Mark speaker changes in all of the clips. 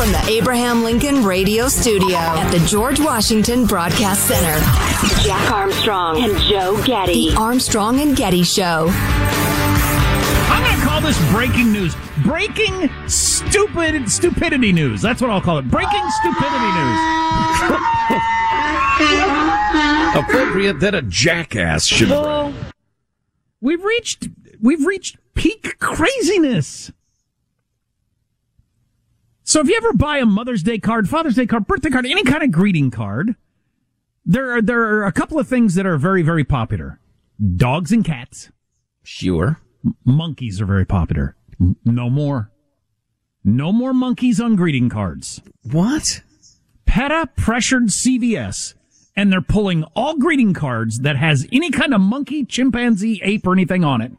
Speaker 1: From the Abraham Lincoln Radio Studio at the George Washington Broadcast Center,
Speaker 2: Jack Armstrong and Joe Getty.
Speaker 1: The Armstrong and Getty Show.
Speaker 3: I'm going to call this breaking news. Breaking stupid stupidity news. That's what I'll call it. Breaking stupidity news.
Speaker 4: Appropriate that a jackass should
Speaker 3: Well, we've reached we've reached peak craziness. So if you ever buy a Mother's Day card, Father's Day card, birthday card, any kind of greeting card, there are there are a couple of things that are very very popular. Dogs and cats.
Speaker 4: Sure.
Speaker 3: M- monkeys are very popular. No more. No more monkeys on greeting cards.
Speaker 4: What?
Speaker 3: PETA pressured CVS and they're pulling all greeting cards that has any kind of monkey, chimpanzee, ape, or anything on it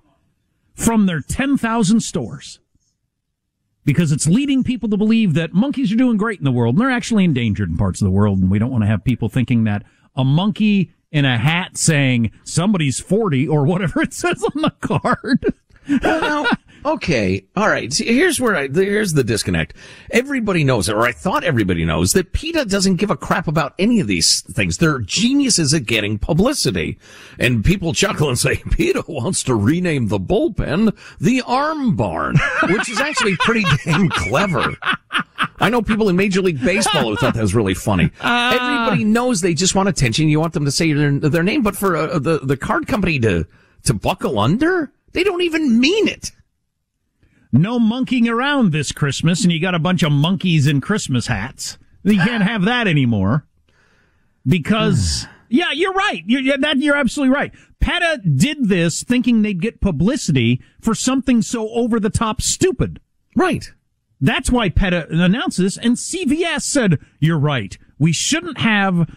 Speaker 3: from their 10,000 stores. Because it's leading people to believe that monkeys are doing great in the world and they're actually endangered in parts of the world. And we don't want to have people thinking that a monkey in a hat saying somebody's 40 or whatever it says on the card.
Speaker 4: Well, okay. All right. See, here's where I, here's the disconnect. Everybody knows, or I thought everybody knows, that PETA doesn't give a crap about any of these things. They're geniuses at getting publicity. And people chuckle and say, PETA wants to rename the bullpen the arm barn, which is actually pretty damn clever. I know people in Major League Baseball who thought that was really funny. Everybody knows they just want attention. You want them to say their, their name, but for uh, the, the card company to, to buckle under, they don't even mean it.
Speaker 3: No monkeying around this Christmas, and you got a bunch of monkeys in Christmas hats. You can't have that anymore because, yeah, you're right. You're, that, you're absolutely right. PETA did this thinking they'd get publicity for something so over the top stupid.
Speaker 4: Right.
Speaker 3: That's why PETA announced this, and CVS said, you're right. We shouldn't have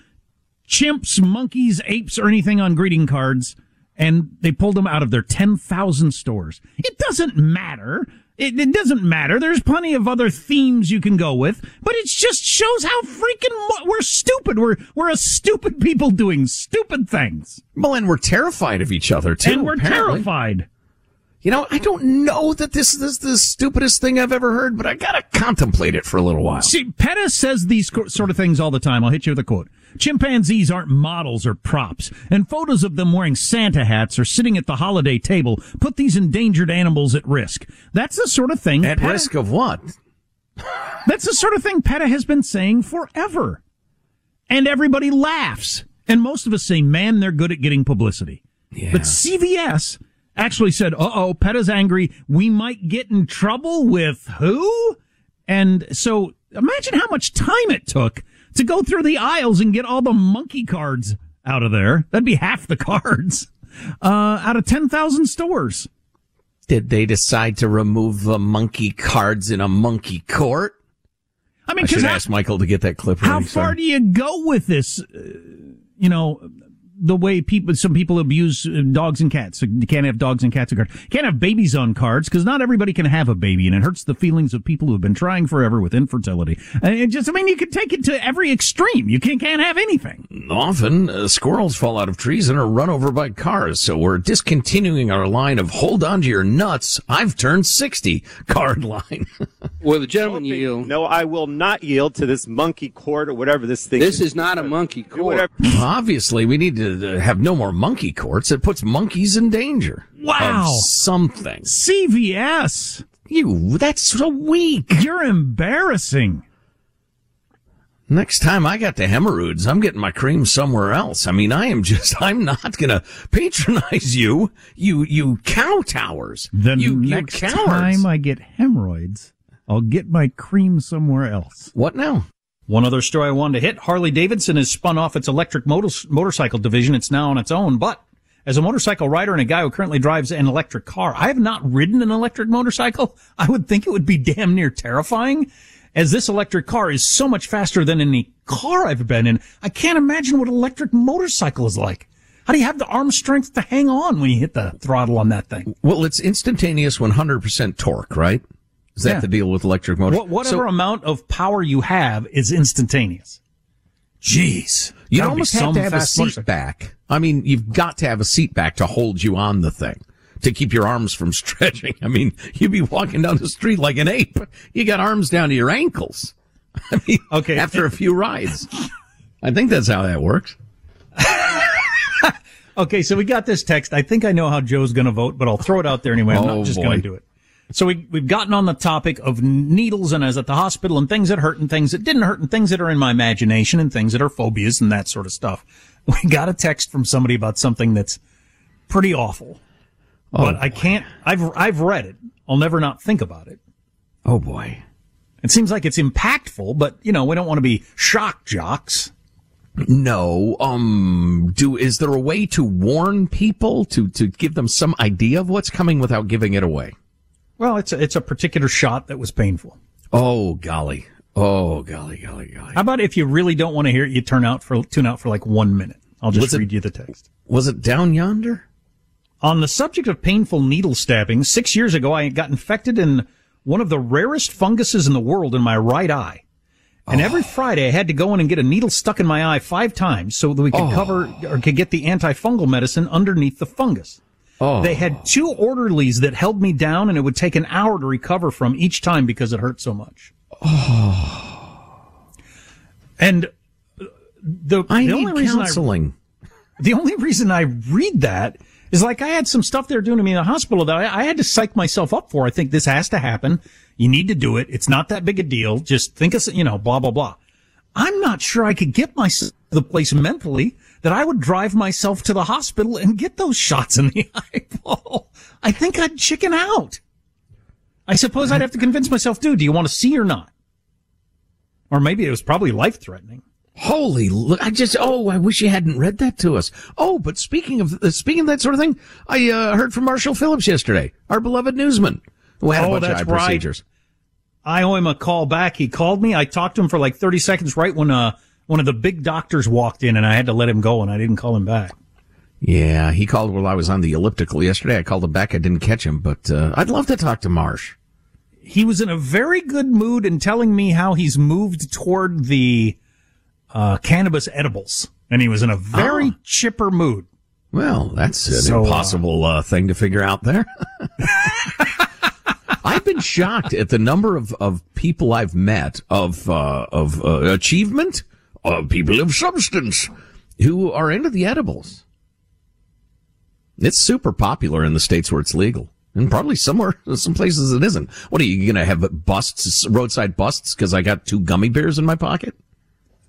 Speaker 3: chimps, monkeys, apes, or anything on greeting cards. And they pulled them out of their 10,000 stores. It doesn't matter. It, it doesn't matter. There's plenty of other themes you can go with, but it just shows how freaking mu- we're stupid. We're, we're a stupid people doing stupid things.
Speaker 4: Well, and we're terrified of each other too.
Speaker 3: and we're
Speaker 4: apparently.
Speaker 3: terrified.
Speaker 4: You know, I don't know that this, is the stupidest thing I've ever heard, but I gotta contemplate it for a little while.
Speaker 3: See, PETA says these co- sort of things all the time. I'll hit you with a quote. Chimpanzees aren't models or props, and photos of them wearing Santa hats or sitting at the holiday table put these endangered animals at risk. That's the sort of thing
Speaker 4: At
Speaker 3: PETA-
Speaker 4: risk of what?
Speaker 3: That's the sort of thing PETA has been saying forever. And everybody laughs And most of us say, man, they're good at getting publicity.
Speaker 4: Yeah.
Speaker 3: But CVS actually said, uh oh, PETA's angry. We might get in trouble with who? And so imagine how much time it took to go through the aisles and get all the monkey cards out of there. That'd be half the cards, uh, out of 10,000 stores.
Speaker 4: Did they decide to remove the monkey cards in a monkey court?
Speaker 3: I mean,
Speaker 4: I should
Speaker 3: how,
Speaker 4: ask Michael to get that clip.
Speaker 3: how far do you go with this? Uh, you know, the way people, some people abuse uh, dogs and cats. You can't have dogs and cats on cards. You can't have babies on cards because not everybody can have a baby and it hurts the feelings of people who have been trying forever with infertility. And it just, I mean, you can take it to every extreme. You can't, can't have anything.
Speaker 4: Often, uh, squirrels fall out of trees and are run over by cars, so we're discontinuing our line of hold on to your nuts, I've turned 60 card line.
Speaker 5: Will the gentleman yield?
Speaker 6: No, I will not yield to this monkey court or whatever this thing
Speaker 5: This is not a monkey court.
Speaker 4: Obviously, we need to uh, have no more monkey courts. It puts monkeys in danger.
Speaker 3: Wow.
Speaker 4: Of something.
Speaker 3: CVS,
Speaker 4: You, that's so weak.
Speaker 3: you're embarrassing.
Speaker 4: Next time I got the hemorrhoids, I'm getting my cream somewhere else. I mean, I am just, I'm not gonna patronize you, you, you cow towers.
Speaker 3: The
Speaker 4: you, you
Speaker 3: next
Speaker 4: cowards.
Speaker 3: time I get hemorrhoids, I'll get my cream somewhere else.
Speaker 4: What now?
Speaker 3: One other story I wanted to hit. Harley Davidson has spun off its electric motor- motorcycle division. It's now on its own, but as a motorcycle rider and a guy who currently drives an electric car, I have not ridden an electric motorcycle. I would think it would be damn near terrifying as this electric car is so much faster than any car I've been in. I can't imagine what an electric motorcycle is like. How do you have the arm strength to hang on when you hit the throttle on that thing?
Speaker 4: Well, it's instantaneous 100% torque, right? Is that
Speaker 3: Yeah.
Speaker 4: the deal with electric motors?
Speaker 3: What, whatever
Speaker 4: So
Speaker 3: amount of power you have is instantaneous. Jeez.
Speaker 4: you almost have
Speaker 3: some
Speaker 4: to have a seat
Speaker 3: motorcycle.
Speaker 4: back. I mean, you've got to have a seat back to hold you on the thing. To keep your arms from stretching. I mean, you'd be walking down the street like an ape. You got arms down to your ankles. I mean,
Speaker 3: Okay.
Speaker 4: after a few rides. I think that's how that works.
Speaker 3: Okay, so we got this text. I think I know how Joe's going to vote, but I'll throw it out there anyway. I'm
Speaker 4: Oh,
Speaker 3: not just going to do it. So we, we've gotten on the topic of needles and as at the hospital and things that hurt and things that didn't hurt and things that are in my imagination and things that are phobias and that sort of stuff. We got a text from somebody about something that's pretty awful, but I can't, I've, I've read it. I'll never not think about it.
Speaker 4: Oh boy.
Speaker 3: It seems like it's impactful, but you know, we don't want to be shock jocks.
Speaker 4: No. Um, do, is there a way to warn people to, to give them some idea of what's coming without giving it away?
Speaker 3: Well, it's a, it's a particular shot that was painful.
Speaker 4: Oh, golly. Oh, golly, golly, golly.
Speaker 3: How about if you really don't want to hear it, you turn out for tune out for like one minute. I'll just
Speaker 4: Was it-
Speaker 3: read you the text.
Speaker 4: Was it down yonder?
Speaker 3: On the subject of painful needle stabbing, six years ago I got infected in one of the rarest funguses in the world in my right eye. And every oh. Friday I had to go in and get a needle stuck in my eye five times so that we could oh. cover or could get the antifungal medicine underneath the fungus.
Speaker 4: Oh.
Speaker 3: They had two orderlies that held me down and it would take an hour to recover from each time because it hurt so much. Oh. And uh, the,
Speaker 4: I
Speaker 3: the only reason I
Speaker 4: counseling.
Speaker 3: the only reason I read that is like I had some stuff they were doing to me in the hospital that I, I had to psych myself up for. I think this has to happen. You need to do it. It's not that big a deal. Just think of, you know, blah, blah, blah. I'm not sure I could get myself the place mentally that I would drive myself to the hospital and get those shots in the eyeball. I think I'd chicken out. I suppose I'd have to convince myself, dude, do you want to see or not? Or maybe it was probably life threatening.
Speaker 4: Holy, look, I just, oh, I wish you hadn't read that to us. Oh, but speaking of, uh, speaking of that sort of thing, I, uh, heard from Marshall Phillips yesterday, our beloved newsman, who had a
Speaker 3: Oh,
Speaker 4: bunch
Speaker 3: that's
Speaker 4: of eye
Speaker 3: right.
Speaker 4: procedures.
Speaker 3: I owe him a call back. He called me. I talked to him for like 30 seconds right when, uh, one of the big doctors walked in and I had to let him go and I didn't call him back.
Speaker 4: Yeah, he called while I was on the elliptical yesterday. I called him back. I didn't catch him, but, uh, I'd love to talk to Marsh.
Speaker 3: He was in a very good mood and telling me how he's moved toward the, uh, cannabis edibles. And he was in a very
Speaker 4: Oh.
Speaker 3: chipper mood.
Speaker 4: Well, that's an
Speaker 3: So, uh,
Speaker 4: impossible uh, thing to figure out there. I've been shocked at the number of, of people I've met of uh, of uh, achievement, of people of substance, who are into the edibles. It's super popular in the states where it's legal, and probably somewhere, some places it isn't. What are you going to have busts, roadside busts, because I got two gummy bears in my pocket?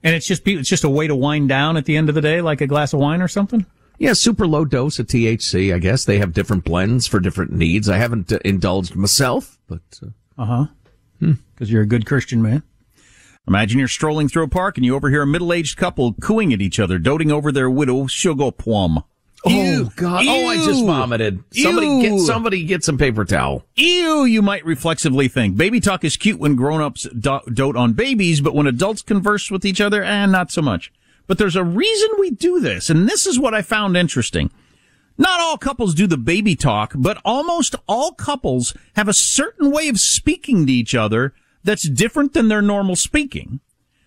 Speaker 3: And it's just it's just a way to wind down at the end of the day, like a glass of wine or something.
Speaker 4: Yeah, super low dose of THC. I guess they have different blends for different needs. I haven't uh, indulged myself, but uh,
Speaker 3: Uh huh. Because you're a good Christian man. Imagine you're strolling through a park and you overhear a middle-aged couple cooing at each other, doting over their widow sugar plum.
Speaker 4: oh god, oh I just
Speaker 3: Ew.
Speaker 4: vomited. Somebody
Speaker 3: Ew.
Speaker 4: get somebody get some paper towel.
Speaker 3: Ew, you might reflexively think. Baby talk is cute when grown-ups do- dote on babies, but when adults converse with each other, eh, not so much. But there's a reason we do this, and this is what I found interesting. Not all couples do the baby talk, but almost all couples have a certain way of speaking to each other that's different than their normal speaking.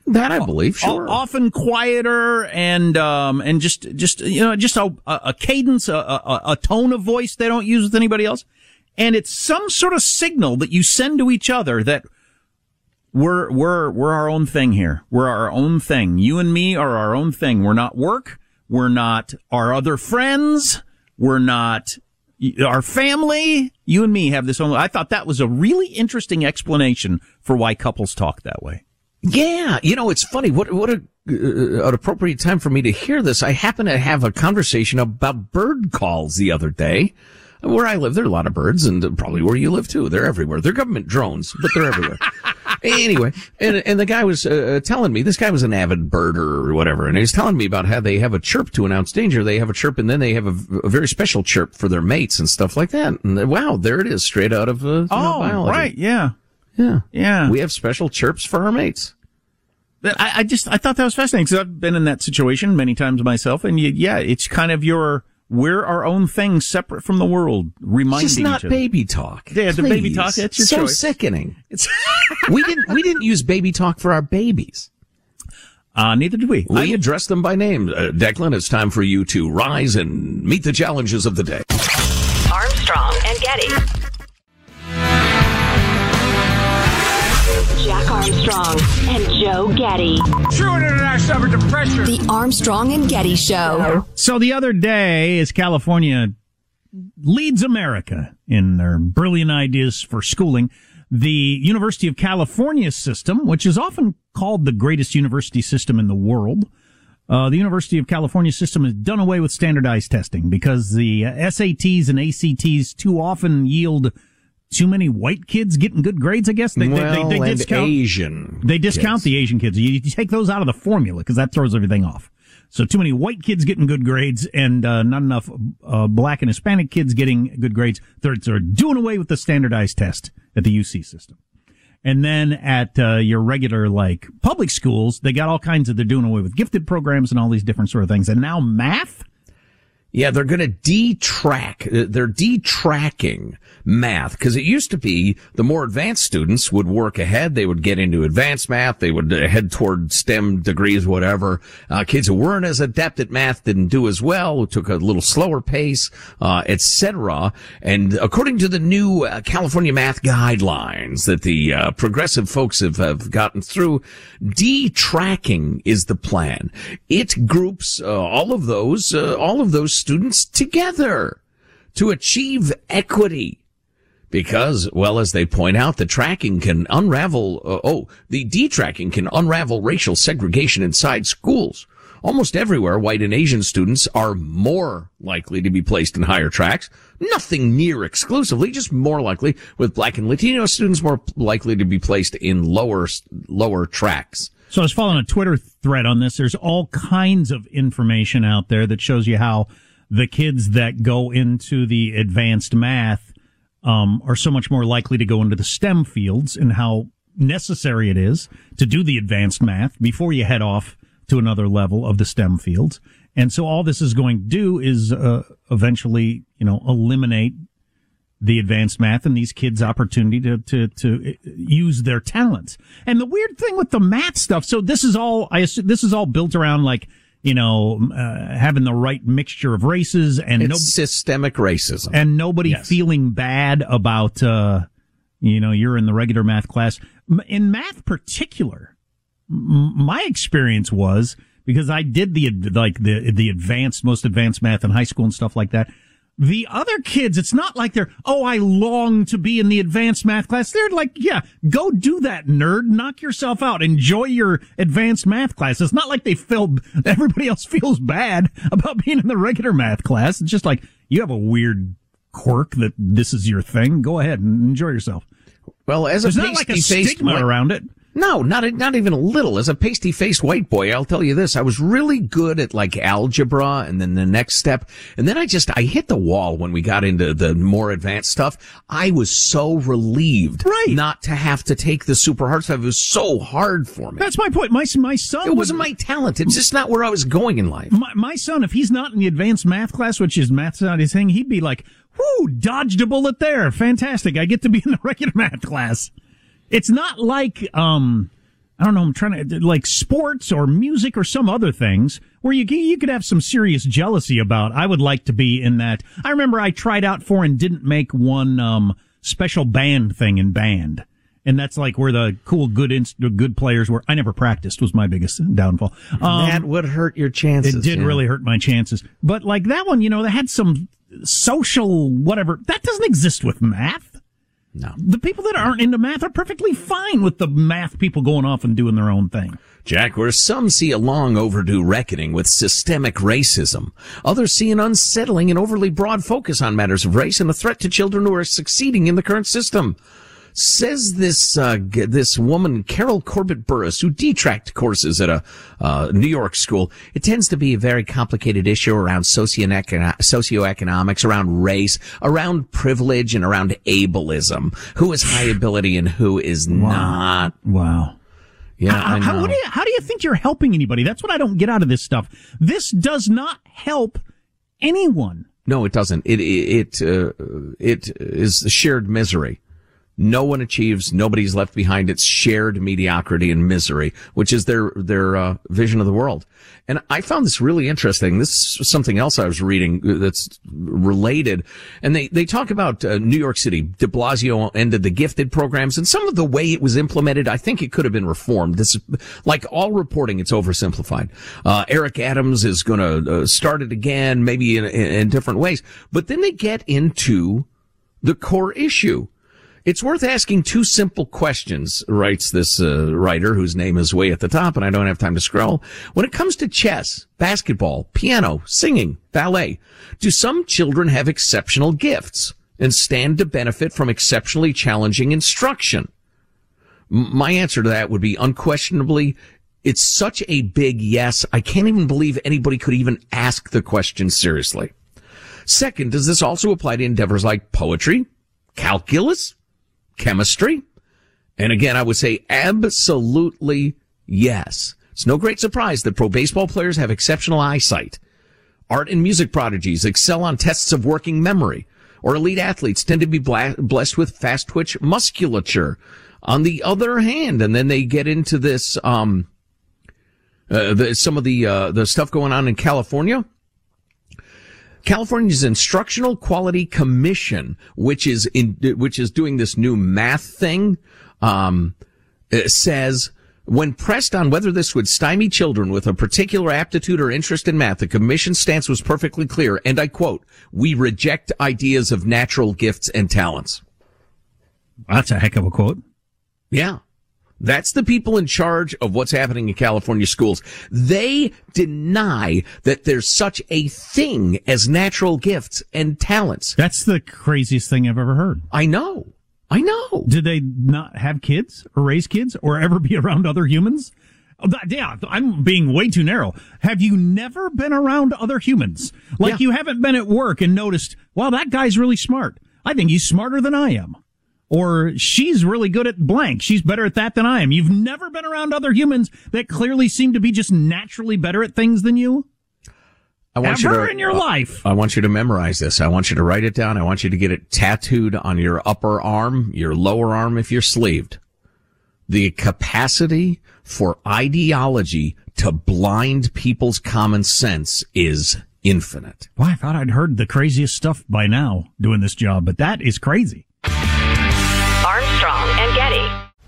Speaker 4: That I believe, sure.
Speaker 3: often quieter and um and just just you know just a a cadence a, a a tone of voice they don't use with anybody else. And it's some sort of signal that you send to each other that we're we're we're our own thing here. We're our own thing. You and me are our own thing. We're not work. We're not our other friends. We're not our family you and me have this i thought that was a really interesting explanation for why couples talk that way
Speaker 4: Yeah, you know, it's funny. What what a, uh, an appropriate time for me to hear this. I happen to have a conversation about bird calls the other day. Where I live, there are a lot of birds, and probably where you live too. They're everywhere. They're government drones, but they're everywhere. anyway, and and the guy was uh, telling me this guy was an avid birder or whatever, and he was telling me about how they have a chirp to announce danger. They have a chirp, and then they have a, a very special chirp for their mates and stuff like that. And wow, there it is, straight out of uh, you know.
Speaker 3: Oh, right yeah
Speaker 4: Yeah,
Speaker 3: Yeah.
Speaker 4: We have special chirps for our mates.
Speaker 3: But I, I just I thought that was fascinating because I've been in that situation many times myself, and you, yeah, it's kind of your we're our own thing, separate from the world, reminding
Speaker 4: It's just not
Speaker 3: each other.
Speaker 4: baby talk.
Speaker 3: Yeah, the baby talk, that's your
Speaker 4: so
Speaker 3: choice.
Speaker 4: sickening.
Speaker 3: It's
Speaker 4: we didn't we didn't use baby talk for our babies.
Speaker 3: uh, neither did we.
Speaker 4: We address them by name. Uh, Declan, it's time for you to rise and meet the challenges of the day.
Speaker 1: Armstrong and Getty.
Speaker 2: Jack Armstrong and Joe Getty.
Speaker 1: The Armstrong and Getty Show.
Speaker 3: So the other day, as California leads America in their brilliant ideas for schooling, the University of California system, which is often called the greatest university system in the world, uh, the University of California system has done away with standardized testing because the uh, SATs and ACTs too often yield too many white kids getting good grades. I guess they,
Speaker 4: well,
Speaker 3: they, they, they discount
Speaker 4: Asian.
Speaker 3: they discount
Speaker 4: kids.
Speaker 3: the Asian kids. You, you take those out of the formula because that throws everything off. So too many white kids getting good grades and uh, not enough uh, black and Hispanic kids getting good grades. They're, they're doing away with the standardized test at the UC system. And then at uh, your regular like public schools, they got all kinds of. They're doing away with gifted programs and all these different sort of things. And now math.
Speaker 4: Yeah, they're going to detrack. They're detracking math because it used to be the more advanced students would work ahead. They would get into advanced math. They would head toward STEM degrees, whatever. Uh, kids who weren't as adept at math didn't do as well. Took a little slower pace, uh, etc. And according to the new uh, California math guidelines that the uh, progressive folks have, have gotten through, detracking is the plan. It groups uh, all of those uh, all of those students together to achieve equity. Because, well, as they point out, the tracking can unravel, uh, oh, the detracking can unravel racial segregation inside schools. Almost everywhere, white and Asian students are more likely to be placed in higher tracks. Nothing near exclusively, just more likely, with black and Latino students more likely to be placed in lower, lower tracks.
Speaker 3: So I was following a Twitter thread on this. There's all kinds of information out there that shows you how the kids that go into the advanced math um, are so much more likely to go into the STEM fields and how necessary it is to do the advanced math before you head off to another level of the STEM fields. And so all this is going to do is uh, eventually, you know, eliminate the advanced math and these kids opportunity to, to, to use their talents. And the weird thing with the math stuff, so this is all, I assume, this is all built around like, you know, uh, having the right mixture of races and
Speaker 4: It's
Speaker 3: no,
Speaker 4: systemic racism.
Speaker 3: and nobody
Speaker 4: Yes.
Speaker 3: feeling bad about, uh, you know, you're in the regular math class. In math particular, m- my experience was because I did the, like the, the advanced, most advanced math in high school and stuff like that. The other kids, it's not like they're, oh, I long to be in the advanced math class. They're like, yeah, go do that, nerd. Knock yourself out. Enjoy your advanced math class. It's not like they feel, everybody else feels bad about being in the regular math class. It's just like, you have a weird quirk that this is your thing. Go ahead and enjoy yourself.
Speaker 4: Well, as a
Speaker 3: There's not like a stigma
Speaker 4: white-
Speaker 3: around it.
Speaker 4: No, not not even a little. As a pasty faced white boy, I'll tell you this: I was really good at like algebra, and then the next step, and then I just I hit the wall when we got into the more advanced stuff. I was so relieved,
Speaker 3: Right.
Speaker 4: not to have to take the super hard stuff. It was so hard for me.
Speaker 3: That's my point. My, my son.
Speaker 4: it wasn't my talent. It's just not where I was going in life.
Speaker 3: my, my son, if he's not in the advanced math class, which is math's not his thing, he'd be like, whoo, dodged a bullet there. Fantastic. I get to be in the regular math class. It's not like, um, I don't know, I'm trying to, like sports or music or some other things where you, you could have some serious jealousy about. I would like to be in that. I remember I tried out for and didn't make one, um, special band thing in band. And that's like where the cool, good, inst- good players were. I never practiced was my biggest downfall. Um,
Speaker 4: that would hurt your chances.
Speaker 3: it did
Speaker 4: yeah.
Speaker 3: really hurt my chances. But like that one, you know, they had some social whatever. That doesn't exist with math.
Speaker 4: No.
Speaker 3: The people that aren't into math are perfectly fine with the math people going off and doing their own thing.
Speaker 4: Jack, where some see a long overdue reckoning with systemic racism, others see an unsettling and overly broad focus on matters of race and a threat to children who are succeeding in the current system. Says this uh, this woman Carol Corbett Burris, who detract courses at a uh, New York school. It tends to be a very complicated issue around socioecono- socioeconomics, around race, around privilege, and around ableism. Who is high ability and who is not?
Speaker 3: Wow.
Speaker 4: Yeah,
Speaker 3: How, how, what do you, how do you think you're helping anybody? That's what I don't get out of this stuff. This does not help anyone.
Speaker 4: No, it doesn't. It it it, uh, it is shared misery. No one achieves. Nobody's left behind. It's shared mediocrity and misery, which is their their uh, vision of the world. And I found this really interesting. This is something else I was reading that's related. And they they talk about uh, New York City. De Blasio ended the gifted programs, and some of the way it was implemented, I think it could have been reformed. This, like all reporting, it's oversimplified. Uh, Eric Adams is going to uh, start it again, maybe in, in, in different ways. But then they get into the core issue. It's worth asking two simple questions, writes this uh, writer whose name is way at the top, and I don't have time to scroll. When it comes to chess, basketball, piano, singing, ballet, do some children have exceptional gifts and stand to benefit from exceptionally challenging instruction? My answer to that would be unquestionably, it's such a big yes. I can't even believe anybody could even ask the question seriously. Second, does this also apply to endeavors like poetry, calculus, chemistry? And again, I would say absolutely yes. It's no great surprise that pro baseball players have exceptional eyesight. Art and music prodigies excel on tests of working memory, or elite athletes tend to be blessed with fast twitch musculature. On the other hand, and then they get into this, um, uh, the, some of the, uh, the stuff going on in California. California's Instructional Quality Commission, which is in, which is doing this new math thing, um, says when pressed on whether this would stymie children with a particular aptitude or interest in math, the commission's stance was perfectly clear. And I quote, we reject ideas of natural gifts and talents.
Speaker 3: That's a heck of a quote.
Speaker 4: Yeah. That's the people in charge of what's happening in California schools. They deny that there's such a thing as natural gifts and talents.
Speaker 3: That's the craziest thing I've ever heard.
Speaker 4: I know. I know.
Speaker 3: Did they not have kids or raise kids or ever be around other humans? Oh, Yeah, I'm being way too narrow. Have you never been around other humans? Like
Speaker 4: Yeah.
Speaker 3: you haven't been at work and noticed, wow, that guy's really smart. I think he's smarter than I am. Or she's really good at blank. She's better at that than I am. You've never been around other humans that clearly seem to be just naturally better at things than you?
Speaker 4: I want
Speaker 3: Ever
Speaker 4: you to,
Speaker 3: in your uh, life?
Speaker 4: I want you to memorize this. I want you to write it down. I want you to get it tattooed on your upper arm, your lower arm if you're sleeved. The capacity for ideology to blind people's common sense is infinite.
Speaker 3: Well, I thought I'd heard the craziest stuff by now doing this job, but that is crazy.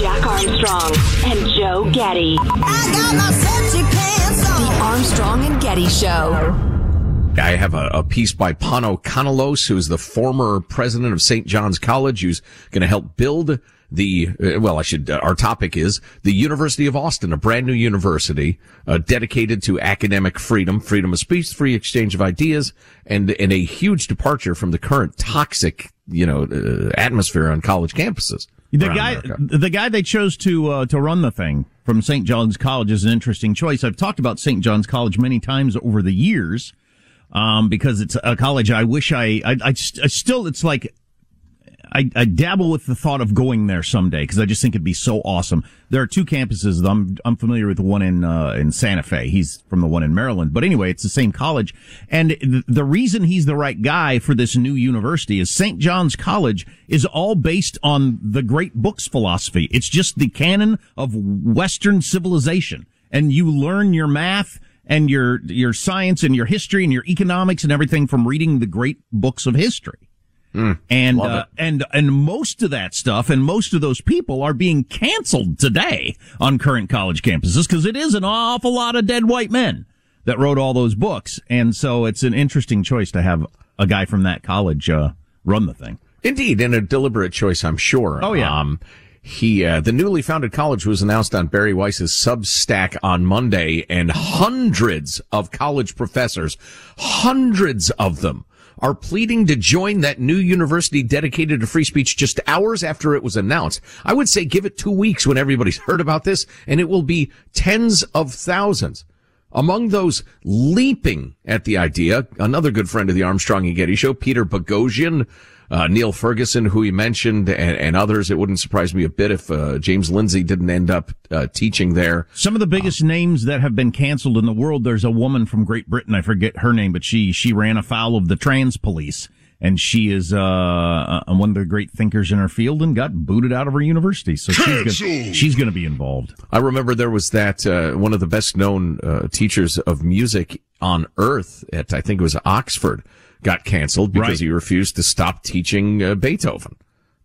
Speaker 2: Jack Armstrong and Joe Getty.
Speaker 1: The Armstrong and Getty Show.
Speaker 4: I have a, a piece by Pano Kanelos, who's the former president of St. John's College, who's going to help build the, uh, well, I should, uh, our topic is the University of Austin, a brand new university, uh, dedicated to academic freedom, freedom of speech, free exchange of ideas, and, and a huge departure from the current toxic, you know, uh, atmosphere on college campuses.
Speaker 3: The guy,
Speaker 4: America.
Speaker 3: the guy they chose to uh, to run the thing from St. John's College is an interesting choice. I've talked about St. John's College many times over the years, um, because it's a college I wish I, I, I, st- I still, it's like, I, I dabble with the thought of going there someday because I just think it'd be so awesome. There are two campuses. I'm I'm familiar with one in uh, in Santa Fe. He's from the one in Maryland. But anyway, it's the same college. And th- the reason he's the right guy for this new university is St. John's College is all based on the great books philosophy. It's just the canon of Western civilization, and you learn your math and your your science and your history and your economics and everything from reading the great books of history. And uh, and and most of that stuff and most of those people are being canceled today on current college campuses because it is an awful lot of dead white men that wrote all those books, and so it's an interesting choice to have a guy from that college uh, run the thing.
Speaker 4: Indeed, and a deliberate choice, I'm sure.
Speaker 3: Oh, yeah.
Speaker 4: Um, he, uh, the newly founded college was announced on Bari Weiss's Substack on Monday, and hundreds of college professors, hundreds of them, are pleading to join that new university dedicated to free speech just hours after it was announced. I would say give it two weeks when everybody's heard about this, and it will be tens of thousands. Among those leaping at the idea, another good friend of the Armstrong and Getty show, Peter Boghossian, uh, Niall Ferguson, who he mentioned, and, and others. It wouldn't surprise me a bit if uh, James Lindsay didn't end up uh, teaching there.
Speaker 3: Some of the biggest names that have been canceled in the world. There's a woman from Great Britain. I forget her name, but she she ran afoul of the trans police and she is uh, uh, one of the great thinkers in her field and got booted out of her university. So she's gonna, she's going to be involved.
Speaker 4: I remember there was that uh, one of the best known uh, teachers of music on earth at I think it was Oxford got canceled because
Speaker 3: Right.
Speaker 4: he refused to stop teaching uh, Beethoven.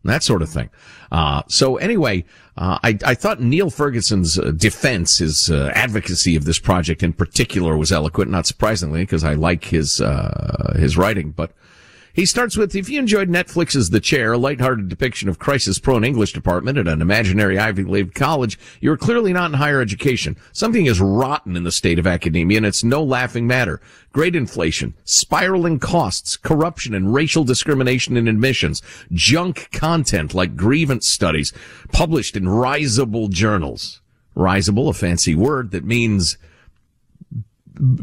Speaker 4: That sort of thing. Uh, so anyway, uh, I, I thought Niall Ferguson's uh, defense, his uh, advocacy of this project in particular was eloquent, not surprisingly, because I like his, uh, his writing, but he starts with, if you enjoyed Netflix's The Chair, a lighthearted depiction of crisis-prone English department at an imaginary Ivy League college, you're clearly not in higher education. Something is rotten in the state of academia, and it's no laughing matter. Great inflation, spiraling costs, corruption and racial discrimination in admissions, junk content like grievance studies published in risable journals. Risable, a fancy word that means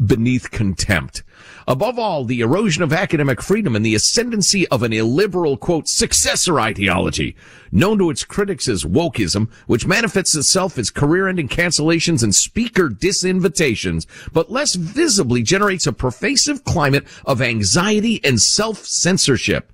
Speaker 4: beneath contempt. Above all, the erosion of academic freedom and the ascendancy of an illiberal, quote, successor ideology, known to its critics as wokeism, which manifests itself as career-ending cancellations and speaker disinvitations, but less visibly generates a pervasive climate of anxiety and self-censorship.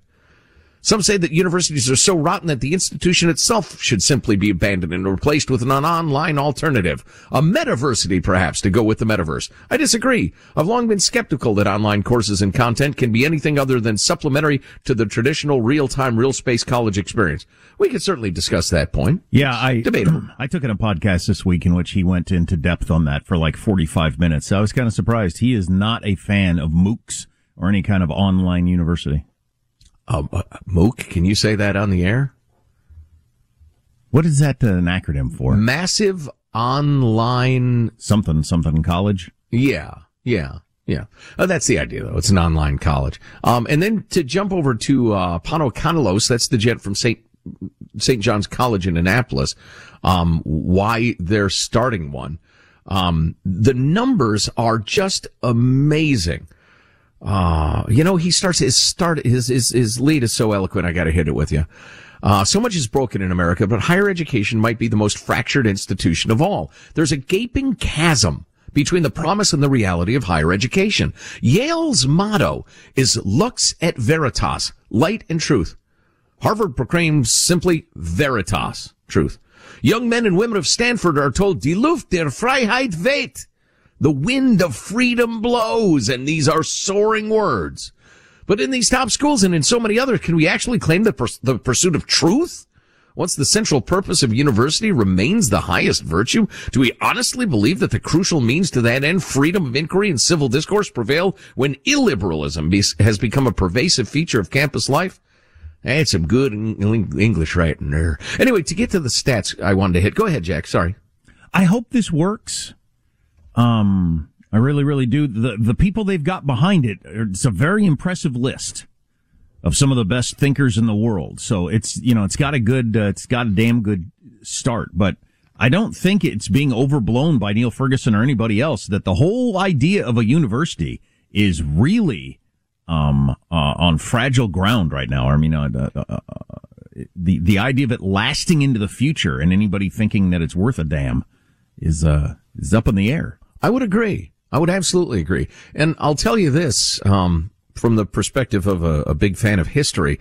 Speaker 4: Some say that universities are so rotten that the institution itself should simply be abandoned and replaced with an online alternative. A metaversity, perhaps, to go with the metaverse. I disagree. I've long been skeptical that online courses and content can be anything other than supplementary to the traditional real-time, real-space college experience. We could certainly discuss that point.
Speaker 3: Yeah, I
Speaker 4: Debatable.
Speaker 3: I took in a podcast this week in which he went into depth on that for like 45 minutes. I was kind of surprised. He is not a fan of MOOCs or any kind of online university.
Speaker 4: Um, uh, MOOC, can you say that on the air?
Speaker 3: What is that uh, an acronym for?
Speaker 4: Massive online
Speaker 3: Something something college.
Speaker 4: Yeah, yeah, yeah. Oh, that's the idea, though. It's an online college. Um, and then to jump over to uh, Pano Kanelos, that's the jet from St. St. John's College in Annapolis. Um, why they're starting one. Um, the numbers are just amazing. Uh, you know, he starts his start, his, his, his lead is so eloquent. I got to hit it with you. Uh, so much is broken in America, but higher education might be the most fractured institution of all. There's a gaping chasm between the promise and the reality of higher education. Yale's motto is lux et veritas, light and truth. Harvard proclaims simply veritas, truth. Young men and women of Stanford are told, die Luft der Freiheit weht. The wind of freedom blows, and these are soaring words. But in these top schools and in so many others, can we actually claim the, pers- the pursuit of truth? Once the central purpose of university remains the highest virtue, do we honestly believe that the crucial means to that end, freedom of inquiry and civil discourse, prevail when illiberalism be- has become a pervasive feature of campus life? That's some good English right in there. Anyway, to get to the stats I wanted to hit, go ahead, Jack. Sorry.
Speaker 3: I hope this works. Um, I really, really do. The the people they've got behind it, it's a very impressive list of some of the best thinkers in the world. So it's you know it's got a good, uh, it's got a damn good start. But I don't think it's being overblown by Niall Ferguson or anybody else that the whole idea of a university is really um uh, on fragile ground right now. I mean, uh, uh, uh, the the idea of it lasting into the future and anybody thinking that it's worth a damn is uh is up in the air.
Speaker 4: I would agree. I would absolutely agree. And I'll tell you this, um, from the perspective of a, a big fan of history.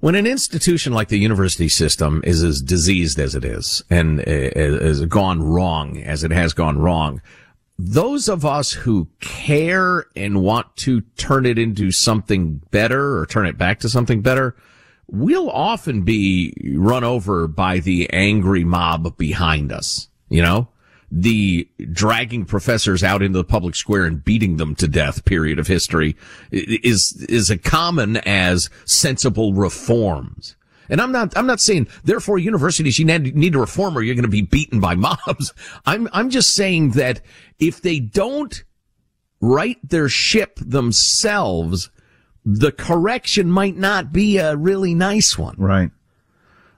Speaker 4: When an institution like the university system is as diseased as it is and uh, has gone wrong as it has gone wrong, those of us who care and want to turn it into something better or turn it back to something better, we'll often be run over by the angry mob behind us, you know? The dragging professors out into the public square and beating them to death period of history is, is as common as sensible reforms. And I'm not, I'm not saying, therefore universities, you need to reform or you're going to be beaten by mobs. I'm, I'm just saying that if they don't right their ship themselves, the correction might not be a really nice one.
Speaker 3: Right.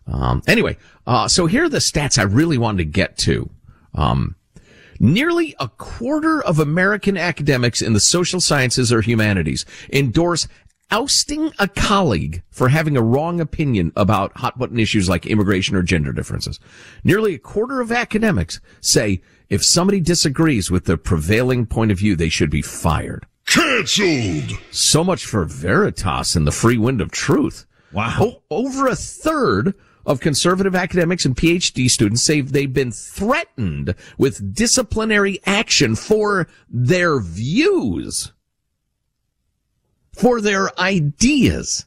Speaker 4: Um, anyway, uh, so here are the stats I really wanted to get to. Um, nearly a quarter of American academics in the social sciences or humanities endorse ousting a colleague for having a wrong opinion about hot button issues like immigration or gender differences. Nearly a quarter of academics say if somebody disagrees with the prevailing point of view, they should be fired.
Speaker 7: Cancelled.
Speaker 4: So much for Veritas and the free wind of truth.
Speaker 3: Wow.
Speaker 4: O- over a third of conservative academics and PhD students say they've been threatened with disciplinary action for their views, for their ideas.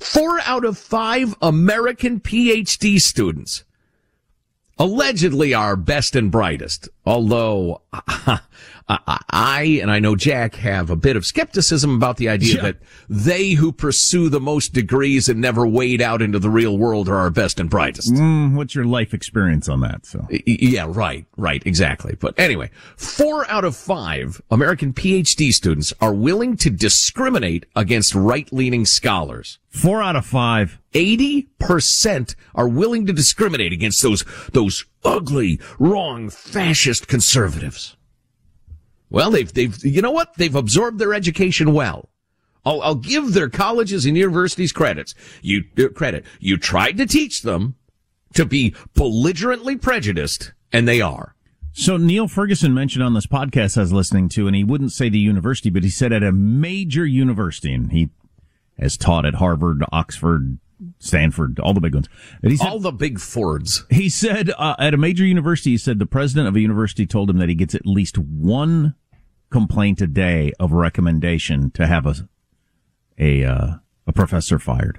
Speaker 4: Four out of five American PhD students allegedly our best and brightest. Although I and I know Jack have a bit of skepticism about the idea
Speaker 3: Yeah.
Speaker 4: that they who pursue the most degrees and never wade out into the real world are our best and brightest.
Speaker 3: Mm, what's your life experience on that? So
Speaker 4: Yeah, right, right, exactly. But anyway, four out of five American PhD students are willing to discriminate against right-leaning scholars.
Speaker 3: four out of five.
Speaker 4: 80% are willing to discriminate against those, those ugly, wrong, fascist conservatives. Well, they've, they've, you know what? They've absorbed their education well. I'll, I'll give their colleges and universities credits. You, uh, credit. You tried to teach them to be belligerently prejudiced, and they are.
Speaker 3: So Niall Ferguson mentioned on this podcast I was listening to, and he wouldn't say the university, but he said at a major university, and he has taught at Harvard, Oxford, Stanford, all the big ones. And he said,
Speaker 4: All the big Fords.
Speaker 3: he said uh, at a major university, he said the president of a university told him that he gets at least one complaint a day of recommendation to have a a uh, a professor fired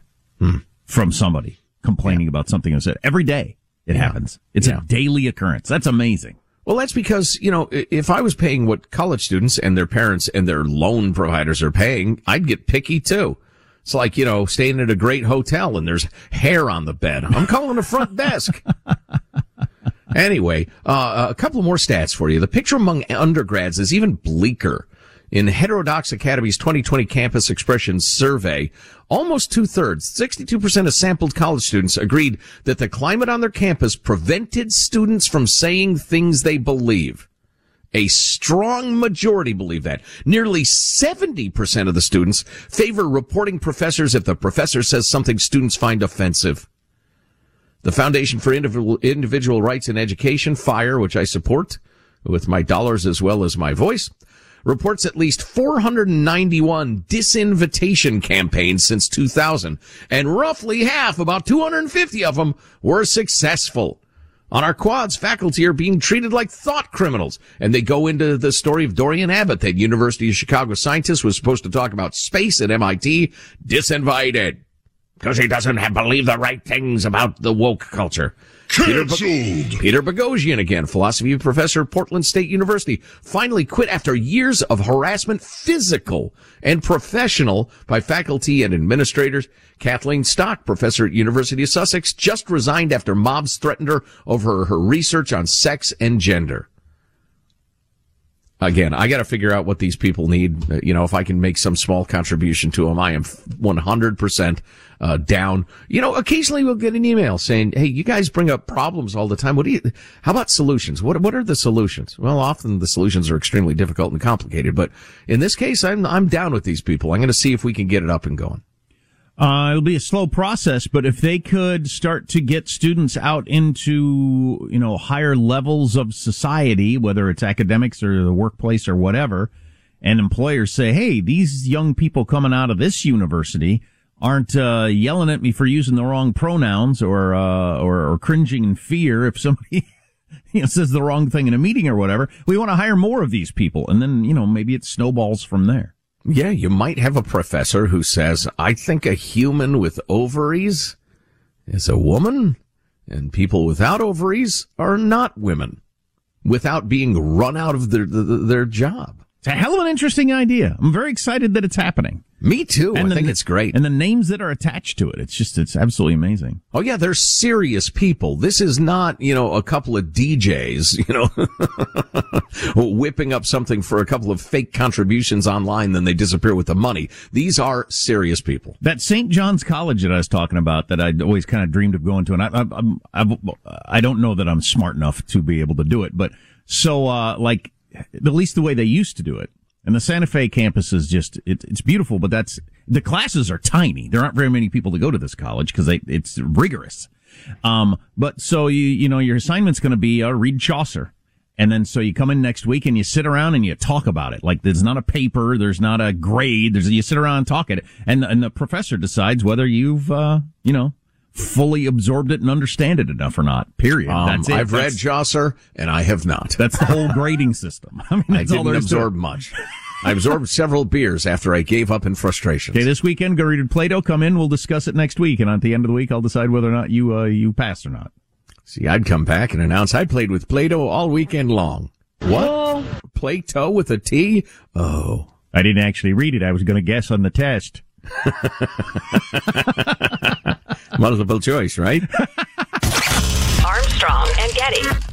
Speaker 3: from somebody complaining about something. I said every day it happens. It's
Speaker 4: Yeah.
Speaker 3: a daily occurrence. That's amazing.
Speaker 4: Well, that's because, you know, if I was paying what college students and their parents and their loan providers are paying, I'd get picky too. It's like, you know, staying at a great hotel and there's hair on the bed. I'm calling the front desk. Anyway, uh, a couple more stats for you. The picture among undergrads is even bleaker. In Heterodox Academy's 2020 Campus Expression Survey, almost two thirds, 62% of sampled college students agreed that the climate on their campus prevented students from saying things they believe. A strong majority believe that. Nearly 70% of the students favor reporting professors if the professor says something students find offensive. The Foundation for Individual, Rights in Education, FIRE, which I support with my dollars as well as my voice, reports at least 491 disinvitation campaigns since 2000, and roughly half, about 250 of them, were successful. On our quads, faculty are being treated like thought criminals. And they go into the story of Dorian Abbott, that University of Chicago scientist was supposed to talk about space at MIT, disinvited. Because he doesn't have, believe the right things about the woke culture. Peter, Bo-
Speaker 7: Cancelled.
Speaker 4: Peter Boghossian again, philosophy professor at Portland State University, finally quit after years of harassment, physical and professional, by faculty and administrators. Kathleen Stock, professor at University of Sussex, just resigned after mobs threatened her over her research on sex and gender. Again, I got to figure out what these people need. Uh, You know, if I can make some small contribution to them, I am 100% uh, down. You know, occasionally we'll get an email saying, "Hey, you guys bring up problems all the time. What do you? How about solutions? What What are the solutions?" Well, often the solutions are extremely difficult and complicated, but in this case, I'm I'm down with these people. I'm going to see if we can get it up and going.
Speaker 3: Uh, it'll be a slow process, but if they could start to get students out into, you know, higher levels of society, whether it's academics or the workplace or whatever, and employers say, hey, these young people coming out of this university aren't, uh, yelling at me for using the wrong pronouns or, uh, or, or cringing in fear if somebody, you know, says the wrong thing in a meeting or whatever. We want to hire more of these people. And then, you know, maybe it snowballs from there.
Speaker 4: Yeah, you might have a professor who says, I think a human with ovaries is a woman and people without ovaries are not women without being run out of their, their, their job.
Speaker 3: It's a hell of an interesting idea. I'm very excited that it's happening.
Speaker 4: Me too. I
Speaker 3: the-
Speaker 4: think it's great.
Speaker 3: And the names that are attached to it. It's just, it's absolutely amazing.
Speaker 4: Oh yeah, they're serious people. This is not, you know, a couple of DJs, you know, whipping up something for a couple of fake contributions online, then they disappear with the money. These are serious people.
Speaker 3: That St. John's College that I was talking about that I'd always kind of dreamed of going to, and I, I, I'm, I've, I don't know that I'm smart enough to be able to do it, but so, uh, like, at least the way they used to do it. And the Santa Fe campus is just, it, it's beautiful, but that's, the classes are tiny. There aren't very many people to go to this college because it's rigorous. Um, but so you, you know, your assignment's going to be, uh, read Chaucer. And then so you come in next week and you sit around and you talk about it. Like there's not a paper, there's not a grade, there's you sit around and talk it, and and the professor decides whether you've uh, you know fully absorbed it and understand it enough or not. Period.
Speaker 4: Um,
Speaker 3: that's it.
Speaker 4: I've read
Speaker 3: That's-
Speaker 4: Chaucer and I have not.
Speaker 3: That's the whole grading system. I mean,
Speaker 4: I
Speaker 3: that's all
Speaker 4: didn't
Speaker 3: there is
Speaker 4: absorb much. I absorbed several beers after I gave up in frustration.
Speaker 3: Okay, this weekend, go read Plato. Come in. We'll discuss it next week, and at the end of the week, I'll decide whether or not you uh, you passed or not.
Speaker 4: See, I'd come back and announce I played with Plato all weekend long. What? Plato with a T? Oh.
Speaker 3: I didn't actually read it. I was going to guess on the test.
Speaker 4: Multiple choice, right?
Speaker 1: Armstrong and Getty.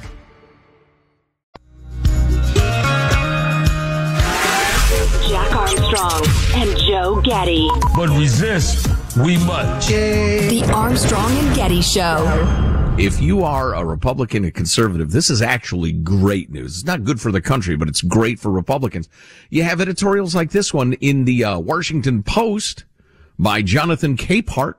Speaker 2: Jack Armstrong and Joe Getty.
Speaker 8: But resist, we must.
Speaker 1: The Armstrong and Getty Show.
Speaker 4: If you are a Republican and conservative, this is actually great news. It's not good for the country, but it's great for Republicans. You have editorials like this one in the uh, Washington Post by Jonathan Capehart.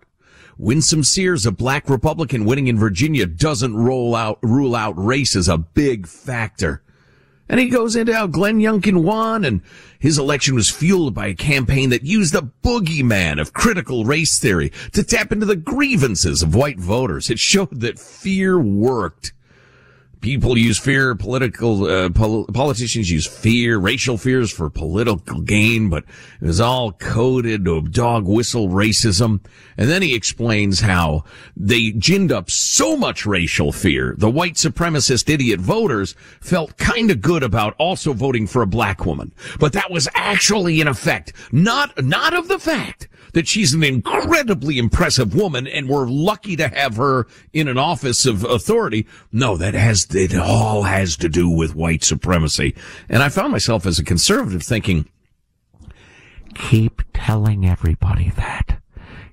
Speaker 4: Winsome Sears, a black Republican winning in Virginia, doesn't roll out, rule out race as a big factor. And he goes into how Glenn Youngkin won and his election was fueled by a campaign that used the boogeyman of critical race theory to tap into the grievances of white voters. It showed that fear worked. People use fear, political, uh, pol- politicians use fear, racial fears for political gain, but it was all coded dog whistle racism. And then he explains how they ginned up so much racial fear. The white supremacist idiot voters felt kind of good about also voting for a black woman. But that was actually in effect, not, not of the fact that she's an incredibly impressive woman and we're lucky to have her in an office of authority. No, that has, it all has to do with white supremacy. And I found myself as a conservative thinking, keep telling everybody that.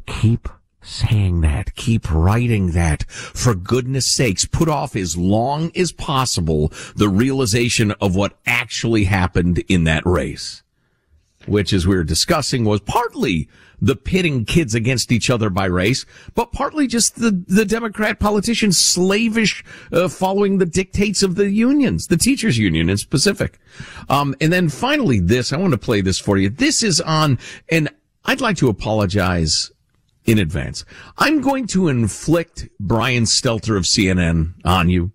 Speaker 4: Keep saying that. Keep writing that. For goodness sakes, put off as long as possible the realization of what actually happened in that race. Which, as we were discussing, was partly the pitting kids against each other by race, but partly just the, the Democrat politicians slavish, uh, following the dictates of the unions, the teachers union in specific. Um, and then finally this, I want to play this for you. This is on, and I'd like to apologize in advance. I'm going to inflict Brian Stelter of CNN on you.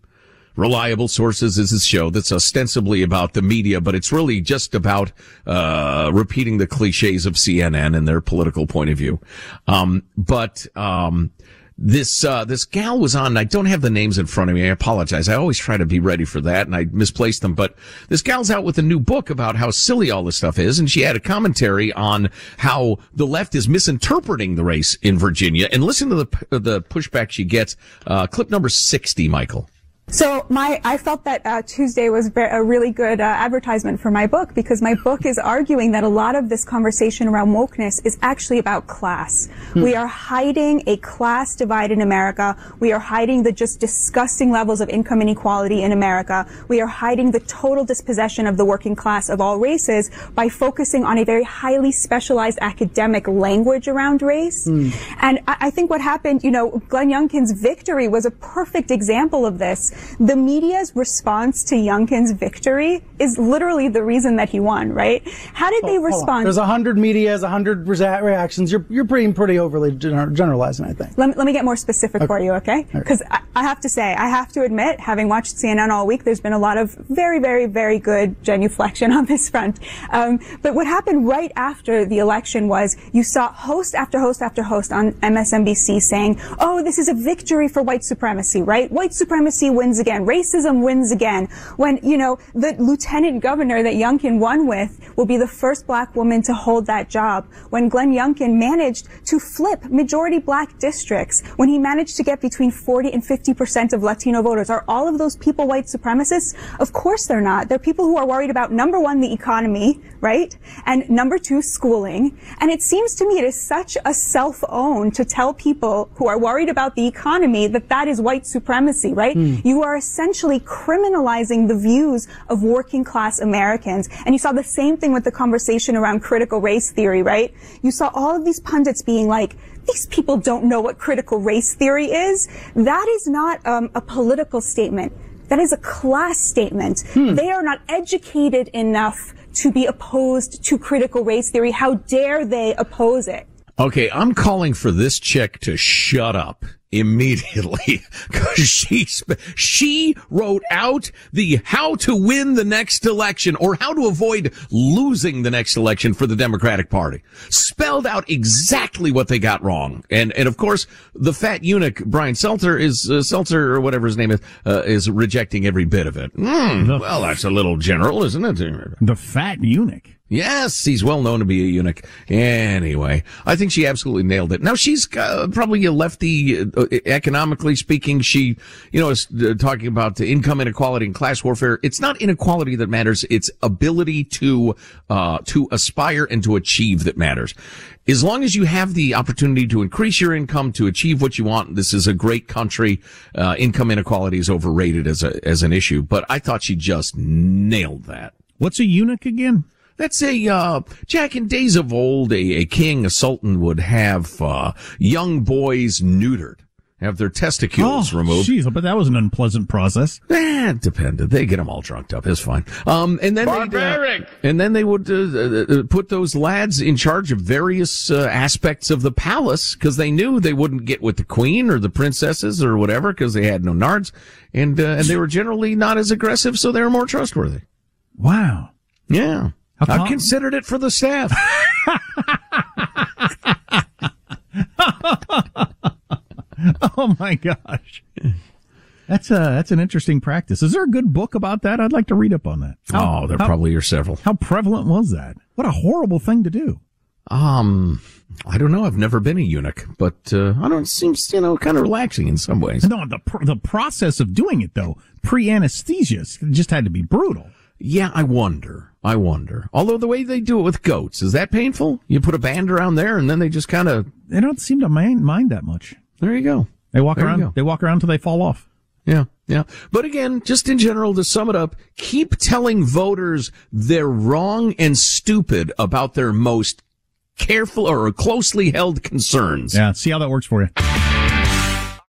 Speaker 4: Reliable Sources is a show that's ostensibly about the media, but it's really just about uh, repeating the cliches of CNN and their political point of view. Um, but um, this uh, this gal was on. I don't have the names in front of me. I apologize. I always try to be ready for that, and I misplaced them. But this gal's out with a new book about how silly all this stuff is, and she had a commentary on how the left is misinterpreting the race in Virginia. And listen to the the pushback she gets. Uh, clip number sixty, Michael.
Speaker 9: So my, I felt that uh, Tuesday was a really good uh, advertisement for my book because my book is arguing that a lot of this conversation around wokeness is actually about class. Hmm. We are hiding a class divide in America. We are hiding the just disgusting levels of income inequality in America. We are hiding the total dispossession of the working class of all races by focusing on a very highly specialized academic language around race. Hmm. And I, I think what happened, you know, Glenn Youngkin's victory was a perfect example of this the media's response to Youngkin's victory is literally the reason that he won, right? How did they respond?
Speaker 10: There's a hundred medias, a hundred reactions. You're you're being pretty overly generalizing, I think.
Speaker 9: Let me, let me get more specific okay. for you, okay? Because I, I have to say, I have to admit, having watched CNN all week, there's been a lot of very, very, very good genuflection on this front. Um, but what happened right after the election was you saw host after host after host on MSNBC saying, "Oh, this is a victory for white supremacy, right? White supremacy wins." Wins again. Racism wins again. When, you know, the lieutenant governor that Youngkin won with will be the first black woman to hold that job. When Glenn Youngkin managed to flip majority black districts, when he managed to get between 40 and 50% of Latino voters, are all of those people white supremacists? Of course they're not. They're people who are worried about number one, the economy, right? And number two, schooling. And it seems to me it is such a self-own to tell people who are worried about the economy that that is white supremacy, right? Mm. You are essentially criminalizing the views of working class Americans. And you saw the same thing with the conversation around critical race theory, right? You saw all of these pundits being like, these people don't know what critical race theory is. That is not um, a political statement. That is a class statement. Hmm. They are not educated enough to be opposed to critical race theory. How dare they oppose it?
Speaker 4: Okay, I'm calling for this chick to shut up immediately because she she wrote out the how to win the next election or how to avoid losing the next election for the Democratic Party. Spelled out exactly what they got wrong, and and of course the fat eunuch Brian Seltzer is uh, Seltzer or whatever his name is uh, is rejecting every bit of it. Mm, well, that's a little general, isn't it?
Speaker 3: The fat eunuch.
Speaker 4: Yes, he's well known to be a eunuch. Anyway, I think she absolutely nailed it. Now she's uh, probably a lefty, uh, economically speaking. She, you know, is uh, talking about income inequality and class warfare. It's not inequality that matters. It's ability to, uh, to aspire and to achieve that matters. As long as you have the opportunity to increase your income to achieve what you want, this is a great country. Uh, income inequality is overrated as a, as an issue, but I thought she just nailed that.
Speaker 3: What's a eunuch again?
Speaker 4: That's a, uh, Jack in days of old, a, a king, a sultan would have, uh, young boys neutered. Have their testicles
Speaker 3: oh,
Speaker 4: removed.
Speaker 3: Jeez, but that was an unpleasant process.
Speaker 4: Eh, it depended. They get them all drunked up. It's fine. Um, and then
Speaker 8: Barbaric.
Speaker 4: Uh, and then they would uh, uh, put those lads in charge of various uh, aspects of the palace because they knew they wouldn't get with the queen or the princesses or whatever because they had no nards, and uh, and they were generally not as aggressive, so they were more trustworthy.
Speaker 3: Wow.
Speaker 4: Yeah. I've considered it for the staff.
Speaker 3: oh my gosh. That's a that's an interesting practice. Is there a good book about that? I'd like to read up on that.
Speaker 4: How, oh, there how, probably are several.
Speaker 3: How prevalent was that? What a horrible thing to do.
Speaker 4: Um, I don't know. I've never been a eunuch, but uh, I don't. It seems you know kind of relaxing in some ways.
Speaker 3: No, the the process of doing it though, pre anesthesia, just had to be brutal.
Speaker 4: Yeah, I wonder. I wonder. Although the way they do it with goats, is that painful? You put a band around there and then they just kind of.
Speaker 3: They don't seem to mind, mind that much.
Speaker 4: There you go.
Speaker 3: They walk
Speaker 4: there
Speaker 3: around. They walk around until they fall off.
Speaker 4: Yeah. Yeah. But again, just in general, to sum it up, keep telling voters they're wrong and stupid about their most careful or closely held concerns.
Speaker 3: Yeah, see how that works for you.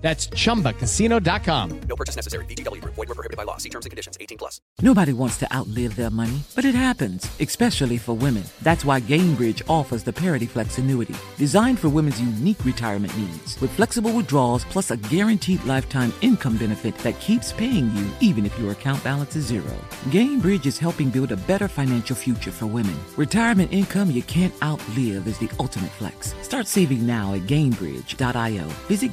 Speaker 11: That's chumbacasino.com.
Speaker 12: No purchase necessary. VGW Group. Void were prohibited by law. See terms and conditions. 18 plus.
Speaker 13: Nobody wants to outlive their money, but it happens, especially for women. That's why Gainbridge offers the Parity Flex annuity, designed for women's unique retirement needs, with flexible withdrawals plus a guaranteed lifetime income benefit that keeps paying you even if your account balance is zero. Gainbridge is helping build a better financial future for women. Retirement income you can't outlive is the ultimate flex. Start saving now at Gainbridge.io. Visit